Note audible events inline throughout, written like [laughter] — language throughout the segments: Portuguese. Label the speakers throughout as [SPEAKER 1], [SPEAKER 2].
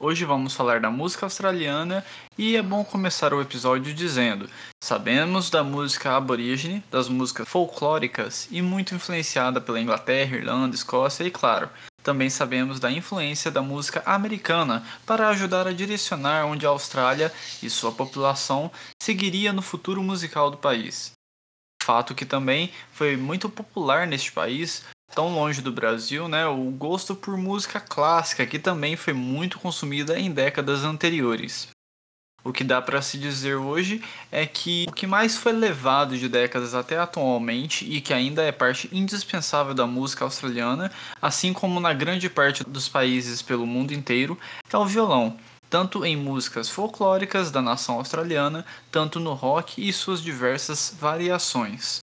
[SPEAKER 1] Hoje vamos falar da música australiana e é bom começar o episódio dizendo: sabemos da música aborígene, das músicas folclóricas e muito influenciada pela Inglaterra, Irlanda, Escócia e, claro, também sabemos da influência da música americana para ajudar a direcionar onde a Austrália e sua população seguiria no futuro musical do país. Fato que também foi muito popular neste país tão longe do Brasil, né, o gosto por música clássica, que também foi muito consumida em décadas anteriores. O que dá para se dizer hoje é que o que mais foi levado de décadas até atualmente e que ainda é parte indispensável da música australiana, assim como na grande parte dos países pelo mundo inteiro, é o violão, tanto em músicas folclóricas da nação australiana, tanto no rock e suas diversas variações.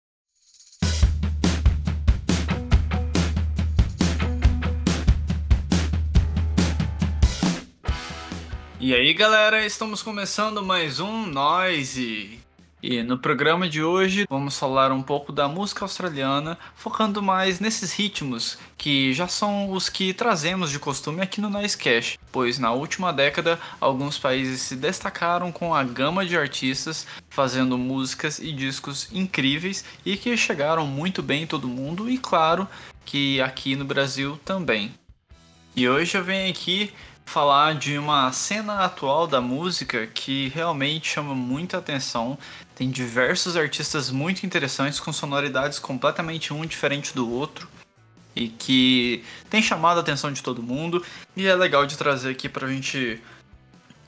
[SPEAKER 1] E aí galera, estamos começando mais um Noise. E no programa de hoje vamos falar um pouco da música australiana, focando mais nesses ritmos que já são os que trazemos de costume aqui no Noisecast, pois na última década alguns países se destacaram com a gama de artistas fazendo músicas e discos incríveis e que chegaram muito bem em todo mundo e claro que aqui no Brasil também. E hoje eu venho aqui falar de uma cena atual da música que realmente chama muita atenção. Tem diversos artistas muito interessantes com sonoridades completamente um diferente do outro e que tem chamado a atenção de todo mundo e é legal de trazer aqui pra gente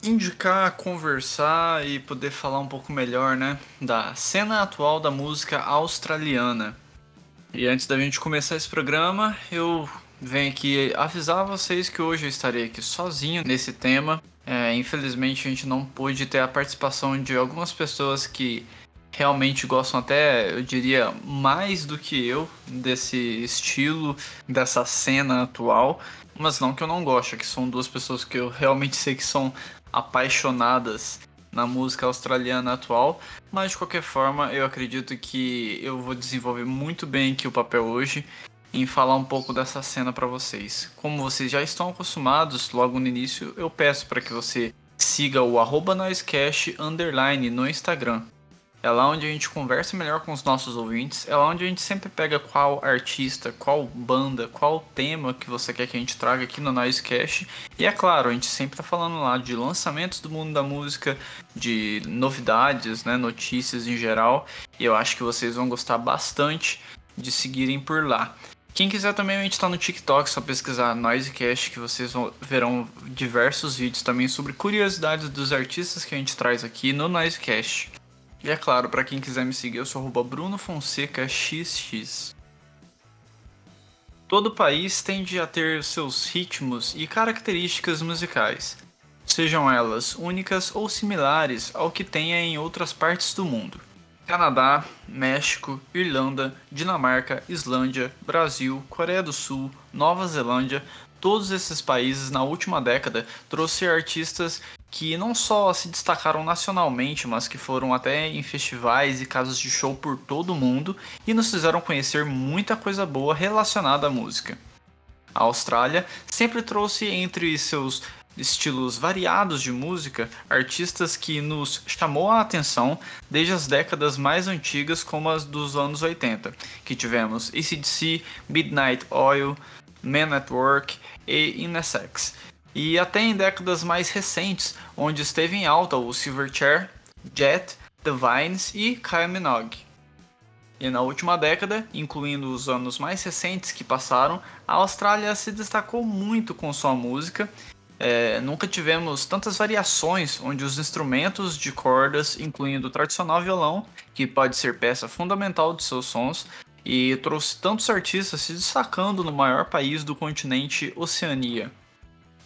[SPEAKER 1] indicar, conversar e poder falar um pouco melhor, né, da cena atual da música australiana. E antes da gente começar esse programa, eu venho aqui avisar vocês que hoje eu estarei aqui sozinho nesse tema. É, infelizmente a gente não pôde ter a participação de algumas pessoas que realmente gostam até, eu diria, mais do que eu desse estilo, dessa cena atual. Mas não que eu não goste, que são duas pessoas que eu realmente sei que são apaixonadas na música australiana atual, mas de qualquer forma eu acredito que eu vou desenvolver muito bem aqui o papel hoje em falar um pouco dessa cena para vocês. Como vocês já estão acostumados, logo no início eu peço para que você siga o arroba underline no Instagram. É lá onde a gente conversa melhor com os nossos ouvintes, é lá onde a gente sempre pega qual artista, qual banda, qual tema que você quer que a gente traga aqui no Noisecast. E é claro, a gente sempre tá falando lá de lançamentos do mundo da música, de novidades, né, notícias em geral. E eu acho que vocês vão gostar bastante de seguirem por lá. Quem quiser também, a gente está no TikTok, só pesquisar Noisecast, que vocês verão diversos vídeos também sobre curiosidades dos artistas que a gente traz aqui no Noisecast. E é claro, para quem quiser me seguir, eu sou Bruno Fonseca XX. Todo país tende a ter seus ritmos e características musicais, sejam elas únicas ou similares ao que tenha em outras partes do mundo. Canadá, México, Irlanda, Dinamarca, Islândia, Brasil, Coreia do Sul, Nova Zelândia, todos esses países na última década trouxe artistas que não só se destacaram nacionalmente, mas que foram até em festivais e casas de show por todo o mundo e nos fizeram conhecer muita coisa boa relacionada à música. A Austrália sempre trouxe entre seus estilos variados de música, artistas que nos chamou a atenção desde as décadas mais antigas, como as dos anos 80, que tivemos ACDC, Midnight Oil, Men at Work e Inessex. E até em décadas mais recentes, onde esteve em alta o Silverchair, Jet, The Vines e Kylie Minogue. E na última década, incluindo os anos mais recentes que passaram, a Austrália se destacou muito com sua música é, nunca tivemos tantas variações onde os instrumentos de cordas, incluindo o tradicional violão, que pode ser peça fundamental de seus sons, e trouxe tantos artistas se destacando no maior país do continente Oceania.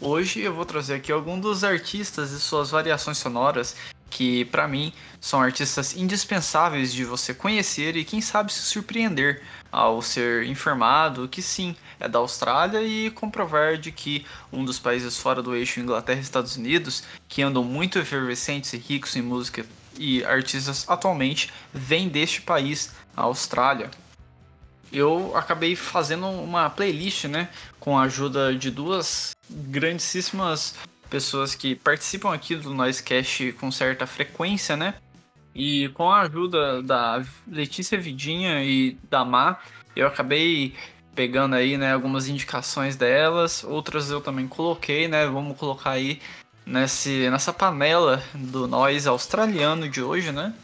[SPEAKER 1] Hoje eu vou trazer aqui alguns dos artistas e suas variações sonoras que, para mim, são artistas indispensáveis de você conhecer e quem sabe se surpreender ao ser informado que sim, é da Austrália e comprovar de que um dos países fora do eixo Inglaterra e Estados Unidos, que andam muito efervescentes e ricos em música e artistas atualmente, vem deste país, a Austrália. Eu acabei fazendo uma playlist, né, com a ajuda de duas grandíssimas pessoas que participam aqui do Noisecast com certa frequência, né? E com a ajuda da Letícia Vidinha e da Má, eu acabei pegando aí, né, algumas indicações delas, outras eu também coloquei, né? Vamos colocar aí nesse, nessa panela do nós australiano de hoje, né?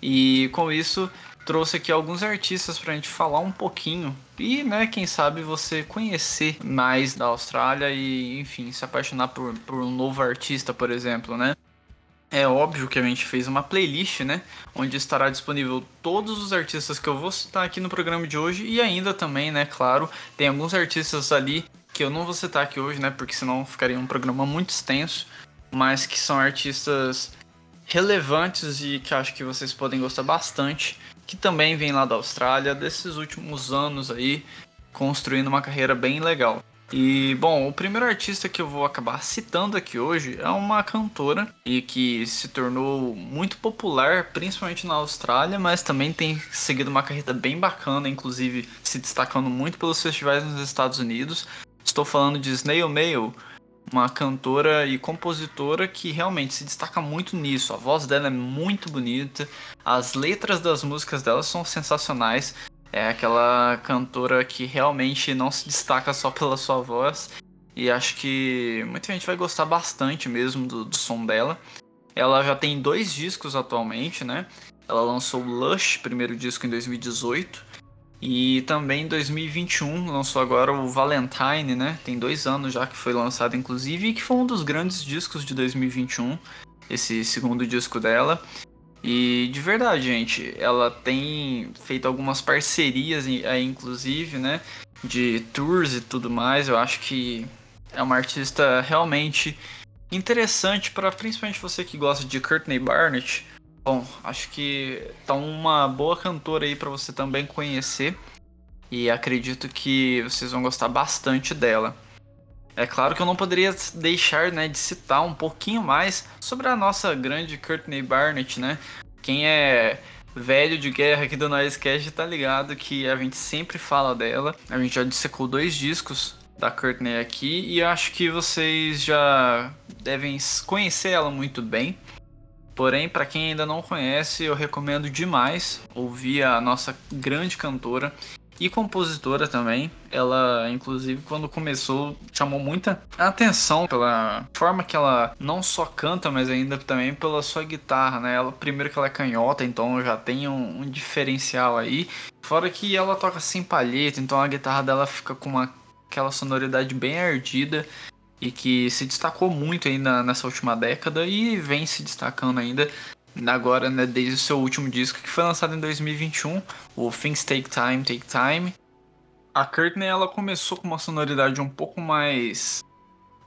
[SPEAKER 1] E com isso trouxe aqui alguns artistas para a gente falar um pouquinho e, né, quem sabe você conhecer mais da Austrália e, enfim, se apaixonar por, por um novo artista, por exemplo, né? É óbvio que a gente fez uma playlist, né? Onde estará disponível todos os artistas que eu vou citar aqui no programa de hoje e ainda também, né, claro, tem alguns artistas ali que eu não vou citar aqui hoje, né? Porque senão ficaria um programa muito extenso, mas que são artistas relevantes e que acho que vocês podem gostar bastante, que também vem lá da Austrália, desses últimos anos aí, construindo uma carreira bem legal. E bom, o primeiro artista que eu vou acabar citando aqui hoje é uma cantora e que se tornou muito popular, principalmente na Austrália, mas também tem seguido uma carreira bem bacana, inclusive se destacando muito pelos festivais nos Estados Unidos. Estou falando de Snail Mail, uma cantora e compositora que realmente se destaca muito nisso. A voz dela é muito bonita, as letras das músicas dela são sensacionais é aquela cantora que realmente não se destaca só pela sua voz. E acho que muita gente vai gostar bastante mesmo do, do som dela. Ela já tem dois discos atualmente, né? Ela lançou Lush, primeiro disco em 2018. E também em 2021 lançou agora o Valentine, né? Tem dois anos já que foi lançado, inclusive, e que foi um dos grandes discos de 2021, esse segundo disco dela. E de verdade, gente, ela tem feito algumas parcerias aí, inclusive, né? De tours e tudo mais. Eu acho que é uma artista realmente interessante para principalmente você que gosta de Courtney Barnett. Bom, acho que tá uma boa cantora aí para você também conhecer. E acredito que vocês vão gostar bastante dela. É claro que eu não poderia deixar né, de citar um pouquinho mais sobre a nossa grande Courtney Barnett, né? Quem é velho de guerra aqui do Noisecast tá ligado que a gente sempre fala dela. A gente já dissecou dois discos da Courtney aqui e acho que vocês já devem conhecer ela muito bem. Porém, para quem ainda não conhece, eu recomendo demais ouvir a nossa grande cantora e compositora também. Ela, inclusive, quando começou, chamou muita atenção pela forma que ela não só canta, mas ainda também pela sua guitarra, né? Ela, primeiro que ela é canhota, então já tem um, um diferencial aí. Fora que ela toca sem palheta, então a guitarra dela fica com uma, aquela sonoridade bem ardida e que se destacou muito ainda nessa última década e vem se destacando ainda agora, né, desde o seu último disco, que foi lançado em 2021, o Things Take Time, Take Time. A Courtney, ela começou com uma sonoridade um pouco mais,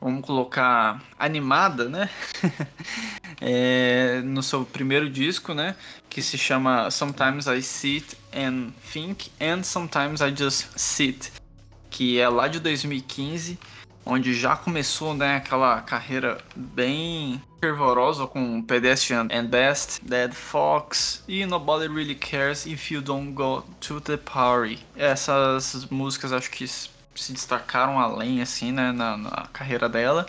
[SPEAKER 1] vamos colocar, animada, né? [laughs] é, no seu primeiro disco, né, que se chama Sometimes I Sit and Think and Sometimes I Just Sit, que é lá de 2015 onde já começou né, aquela carreira bem fervorosa com Pedestrian and Best, Dead Fox e Nobody Really Cares If You Don't Go to the Party. Essas músicas acho que se destacaram além assim, né, na, na carreira dela.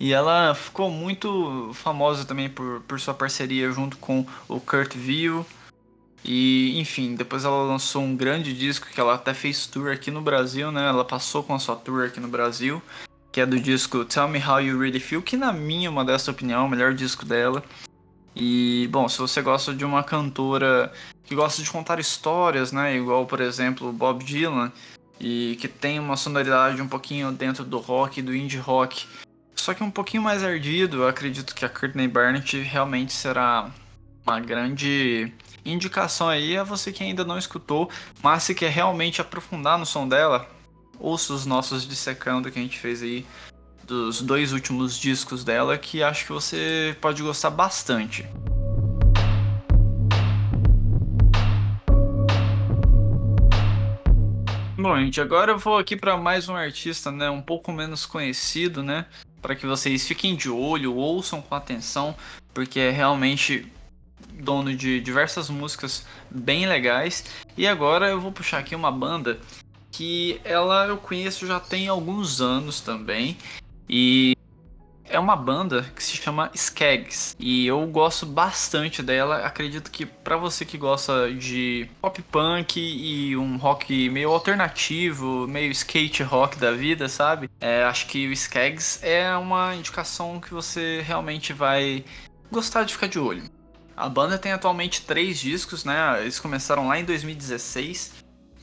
[SPEAKER 1] E ela ficou muito famosa também por, por sua parceria junto com o Kurt Vile. E, enfim, depois ela lançou um grande disco que ela até fez tour aqui no Brasil, né? Ela passou com a sua tour aqui no Brasil que é do disco Tell Me How You Really Feel, que na minha modesta opinião é o melhor disco dela. E, bom, se você gosta de uma cantora que gosta de contar histórias, né, igual, por exemplo, Bob Dylan, e que tem uma sonoridade um pouquinho dentro do rock, do indie rock, só que um pouquinho mais ardido, eu acredito que a Courtney Barnett realmente será uma grande indicação aí a você que ainda não escutou, mas se quer realmente aprofundar no som dela, ouça os nossos dissecando que a gente fez aí dos dois últimos discos dela, que acho que você pode gostar bastante. Bom, gente, agora eu vou aqui para mais um artista, né, um pouco menos conhecido, né, para que vocês fiquem de olho, ouçam com atenção, porque é realmente dono de diversas músicas bem legais. E agora eu vou puxar aqui uma banda que ela eu conheço já tem alguns anos também. E é uma banda que se chama Skaggs e eu gosto bastante dela. Acredito que para você que gosta de pop punk e um rock meio alternativo, meio skate rock da vida, sabe? É, acho que o Skaggs é uma indicação que você realmente vai gostar de ficar de olho. A banda tem atualmente três discos, né? Eles começaram lá em 2016,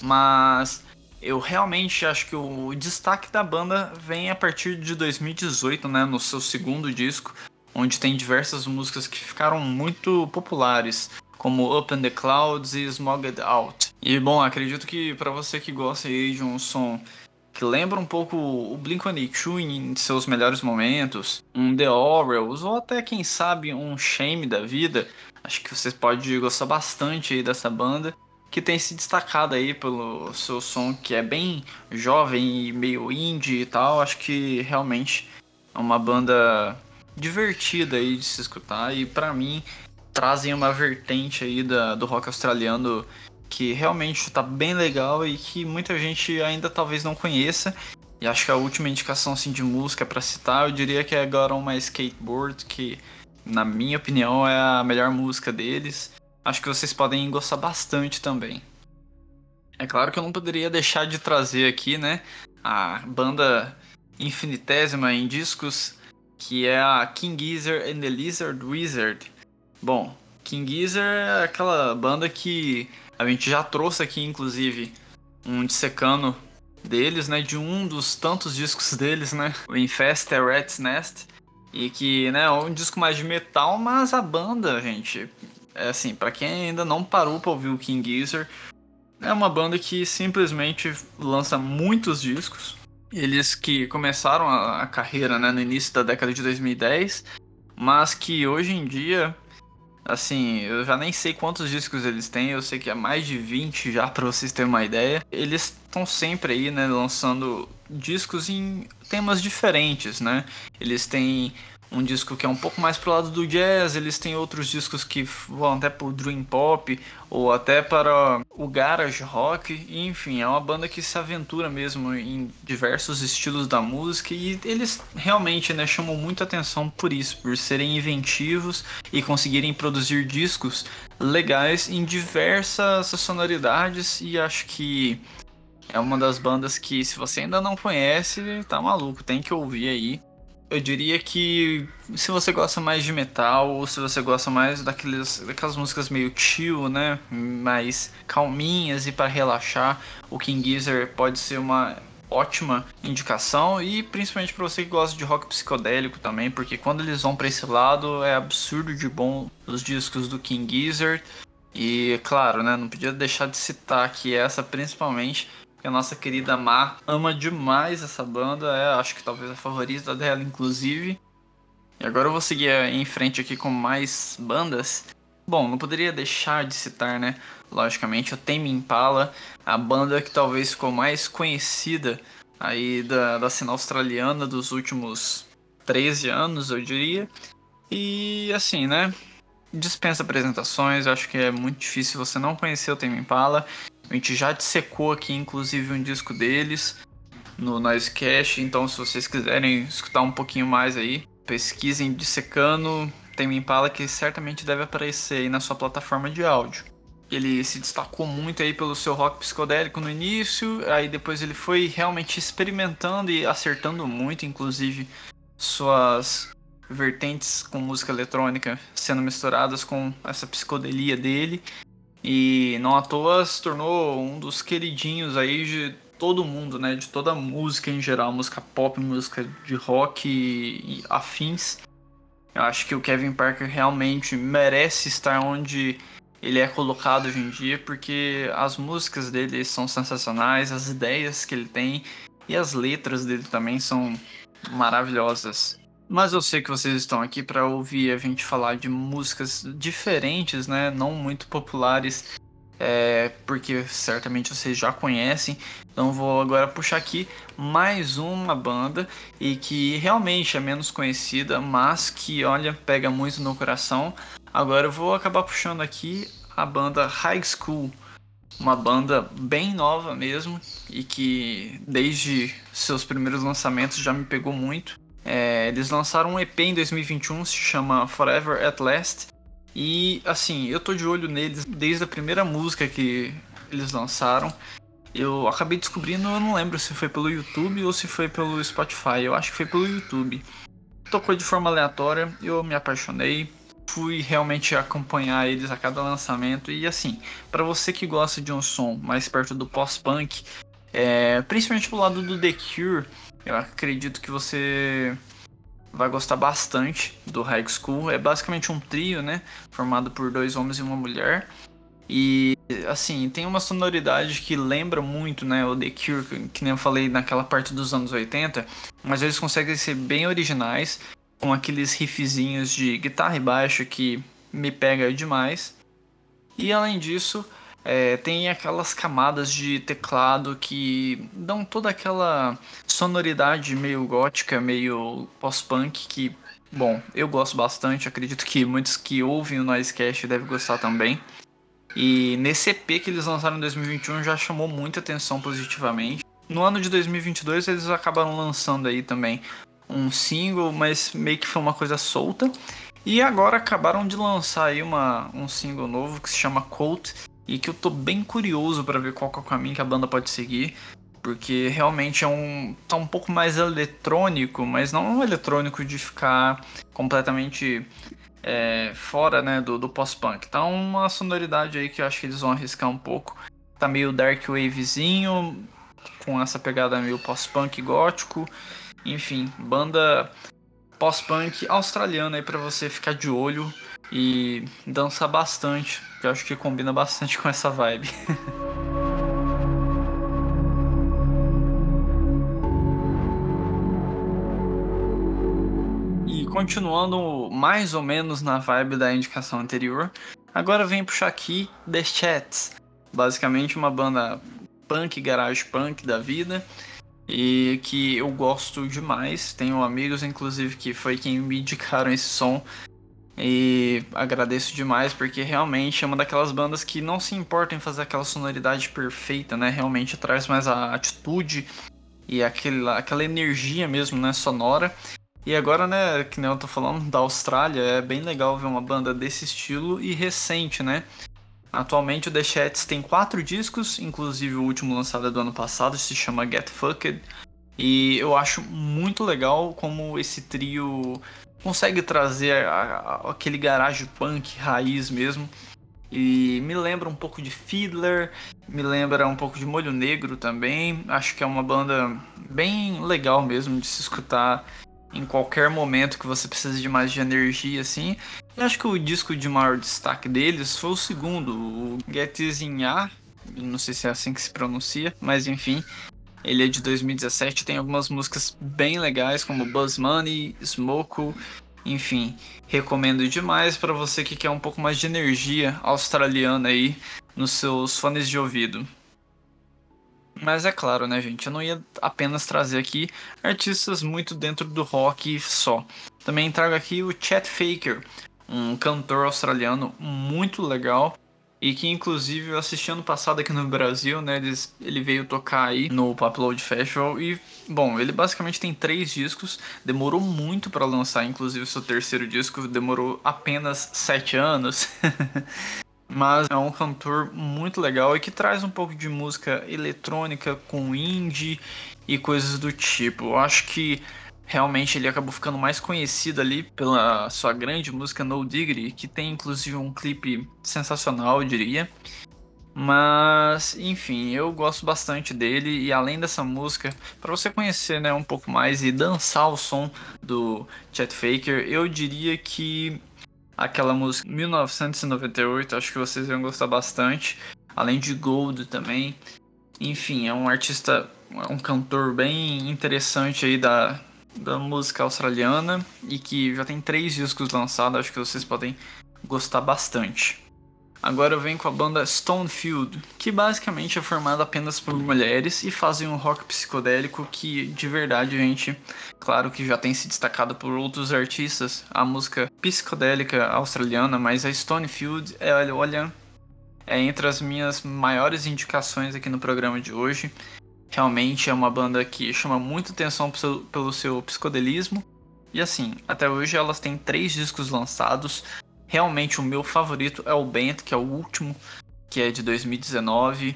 [SPEAKER 1] mas eu realmente acho que o destaque da banda vem a partir de 2018, né, no seu segundo disco, onde tem diversas músicas que ficaram muito populares, como Up in the Clouds e Smogged Out. E bom, acredito que para você que gosta aí de um som que lembra um pouco o Blink-182 em seus melhores momentos, um The Orioles ou até quem sabe um Shame da vida, acho que você pode gostar bastante aí dessa banda que tem se destacado aí pelo seu som que é bem jovem e meio indie e tal. Acho que realmente é uma banda divertida aí de se escutar e para mim trazem uma vertente aí da, do rock australiano que realmente está bem legal e que muita gente ainda talvez não conheça. E acho que a última indicação assim, de música para citar, eu diria que é On My Skateboard, que na minha opinião é a melhor música deles acho que vocês podem gostar bastante também. É claro que eu não poderia deixar de trazer aqui, né, a banda infinitésima em discos, que é a King Gizzard and the Lizard Wizard. Bom, King Gizzard é aquela banda que a gente já trouxe aqui, inclusive, um dissecano deles, né, de um dos tantos discos deles, né, o Infest Rat's Nest, e que, né, é um disco mais de metal, mas a banda, gente, assim, para quem ainda não parou para ouvir o King Gizzard, é uma banda que simplesmente lança muitos discos. Eles que começaram a, carreira né, no início da década de 2010, mas que hoje em dia, assim, eu já nem sei quantos discos eles têm, eu sei que é mais de 20 já [laughs] para vocês terem uma ideia. Eles estão sempre aí, né, lançando discos em temas diferentes, né? Eles têm um disco que é um pouco mais pro lado do jazz, eles têm outros discos que vão até pro dream pop ou até para o garage rock, enfim, é uma banda que se aventura mesmo em diversos estilos da música e eles realmente, né, chamam muita atenção por isso, por serem inventivos e conseguirem produzir discos legais em diversas sonoridades e acho que é uma das bandas que se você ainda não conhece, tá maluco, tem que ouvir aí eu diria que se você gosta mais de metal, ou se você gosta mais daqueles, daquelas músicas meio chill, né? Mais calminhas e para relaxar, o King Gizzard pode ser uma ótima indicação e principalmente para você que gosta de rock psicodélico também, porque quando eles vão para esse lado é absurdo de bom os discos do King Gizzard. E claro, né, não podia deixar de citar que essa principalmente que a nossa querida Mar ama demais essa banda, é, acho que talvez a favorita dela, inclusive. E agora eu vou seguir em frente aqui com mais bandas. Bom, não poderia deixar de citar, né? Logicamente, o Tame Impala, a banda que talvez ficou mais conhecida aí da, da cena australiana dos últimos 13 anos, eu diria. E assim, né? Dispensa apresentações, acho que é muito difícil você não conhecer o Tame Impala. A gente já dissecou aqui, inclusive, um disco deles no Noisecast. Então, se vocês quiserem escutar um pouquinho mais aí, pesquisem Dissecando. Tem um Impala que certamente deve aparecer aí na sua plataforma de áudio. Ele se destacou muito aí pelo seu rock psicodélico no início, aí depois ele foi realmente experimentando e acertando muito, inclusive suas vertentes com música eletrônica sendo misturadas com essa psicodelia dele. E não à toa se tornou um dos queridinhos aí de todo mundo, né? De toda a música em geral, música pop, música de rock e afins. Eu acho que o Kevin Parker realmente merece estar onde ele é colocado hoje em dia, porque as músicas dele são sensacionais, as ideias que ele tem e as letras dele também são maravilhosas. Mas eu sei que vocês estão aqui para ouvir a gente falar de músicas diferentes, né? Não muito populares, é, porque certamente vocês já conhecem. Então vou agora puxar aqui mais uma banda e que realmente é menos conhecida, mas que, olha, pega muito no coração. Agora eu vou acabar puxando aqui a banda High School, uma banda bem nova mesmo e que desde seus primeiros lançamentos já me pegou muito. É, eles lançaram um EP em 2021, se chama Forever at Last. E assim, eu tô de olho neles desde a primeira música que eles lançaram. Eu acabei descobrindo, eu não lembro se foi pelo YouTube ou se foi pelo Spotify. Eu acho que foi pelo YouTube. Tocou de forma aleatória, eu me apaixonei. Fui realmente acompanhar eles a cada lançamento. E assim, para você que gosta de um som mais perto do pós-punk, é, principalmente pro lado do The Cure, eu acredito que você vai gostar bastante do High School. É basicamente um trio, né? Formado por dois homens e uma mulher. E assim, tem uma sonoridade que lembra muito, né, o The Cure, que nem eu falei naquela parte dos anos 80, mas eles conseguem ser bem originais, com aqueles riffzinhos de guitarra e baixo que me pega demais. E além disso, é, tem aquelas camadas de teclado que dão toda aquela sonoridade meio gótica, meio pós-punk que, bom, eu gosto bastante, acredito que muitos que ouvem o Noisecast devem gostar também. E nesse EP que eles lançaram em 2021 já chamou muita atenção positivamente. No ano de 2022 eles acabaram lançando aí também um single, mas meio que foi uma coisa solta. E agora acabaram de lançar aí uma, um single novo que se chama Colt e que eu tô bem curioso para ver qual é o caminho que a banda pode seguir, porque realmente é um tá um pouco mais eletrônico, mas não um eletrônico de ficar completamente é, fora né, do, do pós-punk. Tá uma sonoridade aí que eu acho que eles vão arriscar um pouco. Tá meio dark wavezinho, com essa pegada meio pós-punk gótico. Enfim, banda pós-punk australiana aí para você ficar de olho e dançar bastante, que eu acho que combina bastante com essa vibe. [laughs] continuando mais ou menos na vibe da indicação anterior, agora vem puxar aqui The Chats, basicamente uma banda punk, garage punk da vida, e que eu gosto demais. Tenho amigos, inclusive, que foi quem me indicaram esse som. E agradeço demais porque realmente é uma daquelas bandas que não se importa em fazer aquela sonoridade perfeita, né? Realmente traz mais a atitude e aquele, aquela energia mesmo, né? Sonora. E agora, né, que nem eu tô falando da Austrália, é bem legal ver uma banda desse estilo e recente, né? Atualmente o The Chats tem quatro discos, inclusive o último lançado é do ano passado, se chama Get Fucked. E eu acho muito legal como esse trio consegue trazer a, a, aquele garage punk raiz mesmo. E me lembra um pouco de Fiddler, me lembra um pouco de Molho Negro também. Acho que é uma banda bem legal mesmo de se escutar em qualquer momento que você precisa de mais de energia, assim. Acho que o disco de maior destaque deles foi o segundo, o Get In A, não sei se é assim que se pronuncia, mas enfim. Ele é de 2017, tem algumas músicas bem legais, como Buzz Money, Smoke, enfim, recomendo demais para você que quer um pouco mais de energia australiana aí nos seus fones de ouvido. Mas é claro, né, gente? Eu não ia apenas trazer aqui artistas muito dentro do rock só. Também trago aqui o Chet Faker, um cantor australiano muito legal. E que inclusive eu assisti ano passado aqui no Brasil, né? Ele, ele veio tocar aí no Upload Festival. E, bom, ele basicamente tem três discos. Demorou muito para lançar, inclusive seu terceiro disco demorou apenas sete anos. [laughs] mas é um cantor muito legal e que traz um pouco de música eletrônica com indie e coisas do tipo. Eu acho que realmente ele acabou ficando mais conhecido ali pela sua grande música No Diggity, que tem inclusive um clipe sensacional, eu diria. Mas, enfim, eu gosto bastante dele e além dessa música, para você conhecer, né, um pouco mais e dançar o som do Chet Faker, eu diria que aquela música 1998, acho que vocês vão gostar bastante. Além de Gold também. Enfim, é um artista, um cantor bem interessante aí da, da música australiana e que já tem três discos lançados, acho que vocês podem gostar bastante. Agora eu venho com a banda Stonefield, que basicamente é formada apenas por mulheres e fazem um rock psicodélico que, de verdade, gente, claro que já tem se destacado por outros artistas, a música psicodélica australiana, mas a Stonefield, é, olha, é entre as minhas maiores indicações aqui no programa de hoje. Realmente é uma banda que chama muita atenção pelo seu psicodelismo E assim, até hoje elas têm três discos lançados. Realmente o meu favorito é o Bent, que é o último, que é de 2019.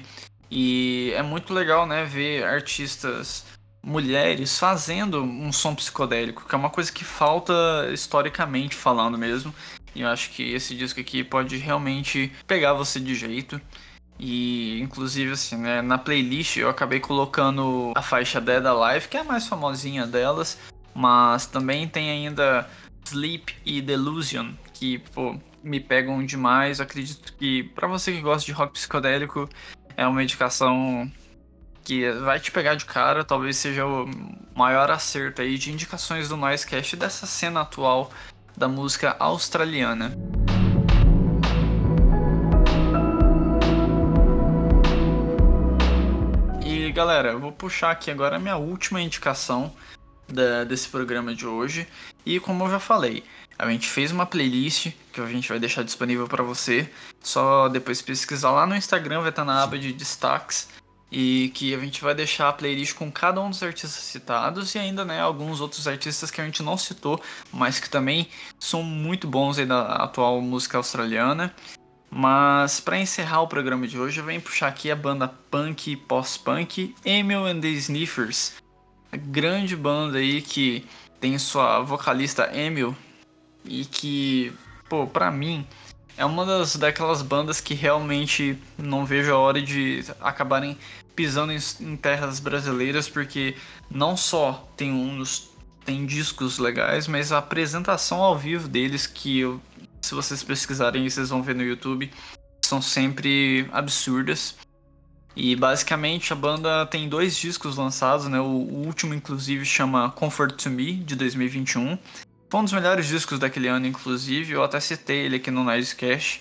[SPEAKER 1] E é muito legal, né, ver artistas mulheres fazendo um som psicodélico, que é uma coisa que falta historicamente falando mesmo. E eu acho que esse disco aqui pode realmente pegar você de jeito. E inclusive assim, né, na playlist eu acabei colocando a faixa Dead Alive, que é a mais famosinha delas, mas também tem ainda Sleep e Delusion, que pô, me pegam demais. Acredito que para você que gosta de rock psicodélico, é uma indicação que vai te pegar de cara, talvez seja o maior acerto aí de indicações do Noisecast dessa cena atual da música australiana. Galera, eu vou puxar aqui agora a minha última indicação da, desse programa de hoje. E como eu já falei, a gente fez uma playlist que a gente vai deixar disponível para você. Só depois pesquisar lá no Instagram, vai estar na aba de destaques. E que a gente vai deixar a playlist com cada um dos artistas citados e ainda né, alguns outros artistas que a gente não citou, mas que também são muito bons aí da atual música australiana. Mas para encerrar o programa de hoje, eu venho puxar aqui a banda punk e pós-punk Emil and the Sniffers. A grande banda aí que tem sua vocalista Emil e que, pô, pra mim é uma das daquelas bandas que realmente não vejo a hora de acabarem pisando em, em terras brasileiras, porque não só tem uns tem discos legais, mas a apresentação ao vivo deles, que eu, se vocês pesquisarem vocês vão ver no YouTube, são sempre absurdas. E basicamente a banda tem dois discos lançados, né? O, último, inclusive, chama Comfort to Me, de 2021. Foi um dos melhores discos daquele ano, inclusive. Eu até citei ele aqui no Nice Cash.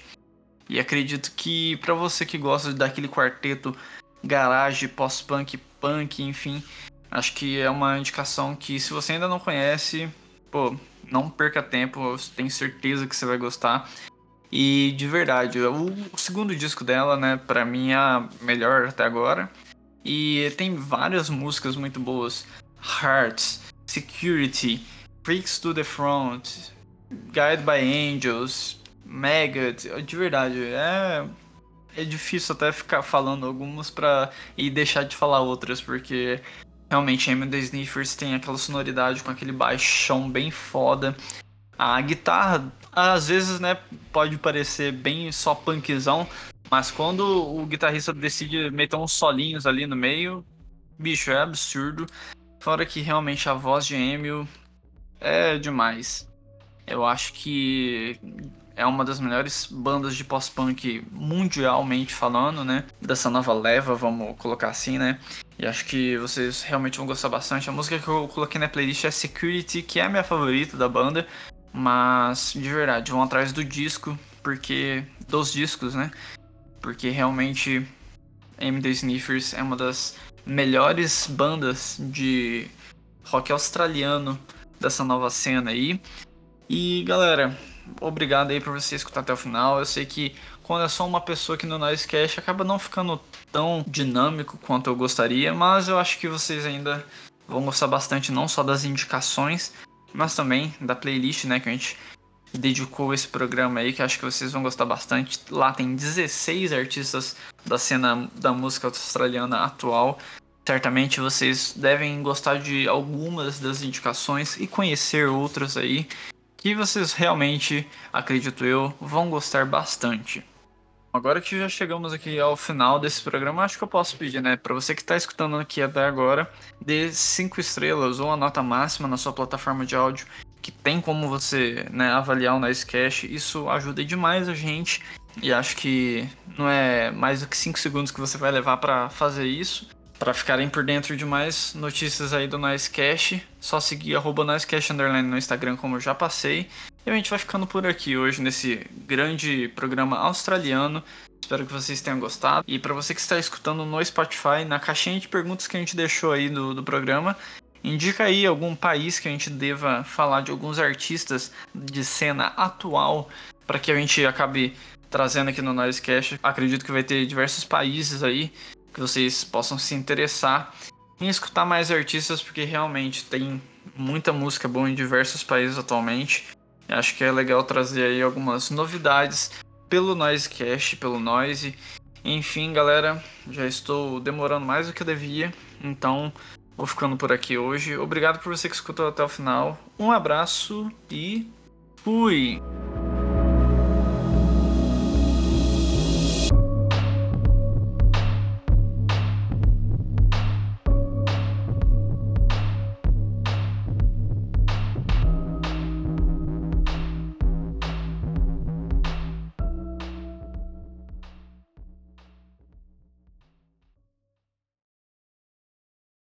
[SPEAKER 1] E acredito que para você que gosta daquele quarteto garage, pós-punk, punk, enfim, acho que é uma indicação que se você ainda não conhece, pô, não perca tempo, eu tenho certeza que você vai gostar. E de verdade, o, segundo disco dela, né, para mim é a melhor até agora. E tem várias músicas muito boas. Hearts, Security, Freaks to the Front, Guide by Angels, Maggot, de verdade, é é difícil até ficar falando algumas para e deixar de falar outras, porque realmente Eminem the Sniffers tem aquela sonoridade com aquele baixão bem foda. A guitarra, às vezes, né, pode parecer bem só punkzão, mas quando o guitarrista decide meter uns solinhos ali no meio, bicho, é absurdo. Fora que realmente a voz de Emil é demais. Eu acho que é uma das melhores bandas de pós-punk mundialmente falando, né? Dessa nova leva, vamos colocar assim, né? E acho que vocês realmente vão gostar bastante. A música que eu coloquei na playlist é Security, que é a minha favorita da banda. Mas, de verdade, vão atrás do disco, porque. dos discos, né? Porque realmente MD Sniffers é uma das melhores bandas de rock australiano dessa nova cena aí. E galera, obrigado aí por você escutar até o final. Eu sei que quando é só uma pessoa aqui no Noisecast acaba não ficando tão dinâmico quanto eu gostaria, mas eu acho que vocês ainda vão gostar bastante não só das indicações, mas também da playlist, né, que a gente dedicou esse programa aí, que acho que vocês vão gostar bastante. Lá tem 16 artistas da cena da música australiana atual Certamente vocês devem gostar de algumas das indicações e conhecer outras aí que vocês realmente, acredito eu, vão gostar bastante. Agora que já chegamos aqui ao final desse programa, acho que eu posso pedir, né, para você que está escutando aqui até agora, dê cinco estrelas ou a nota máxima na sua plataforma de áudio que tem como você né, avaliar o Nicecast. Isso ajuda demais a gente e acho que não é mais do que 5 segundos que você vai levar para fazer isso. Para ficarem por dentro de mais notícias aí do Nicecast, só seguir arroba no Instagram, como eu já passei. E a gente vai ficando por aqui hoje nesse grande programa australiano. Espero que vocês tenham gostado. E para você que está escutando no Spotify, na caixinha de perguntas que a gente deixou aí do, do programa, indica aí algum país que a gente deva falar de alguns artistas de cena atual para que a gente acabe trazendo aqui no Noisecast. Acredito que vai ter diversos países aí que vocês possam se interessar em escutar mais artistas, porque realmente tem muita música boa em diversos países atualmente. Acho que é legal trazer aí algumas novidades pelo Noisecast, pelo Noise. Enfim, galera, já estou demorando mais do que eu devia, então vou ficando por aqui hoje. Obrigado por você que escutou até o final. Um abraço e fui!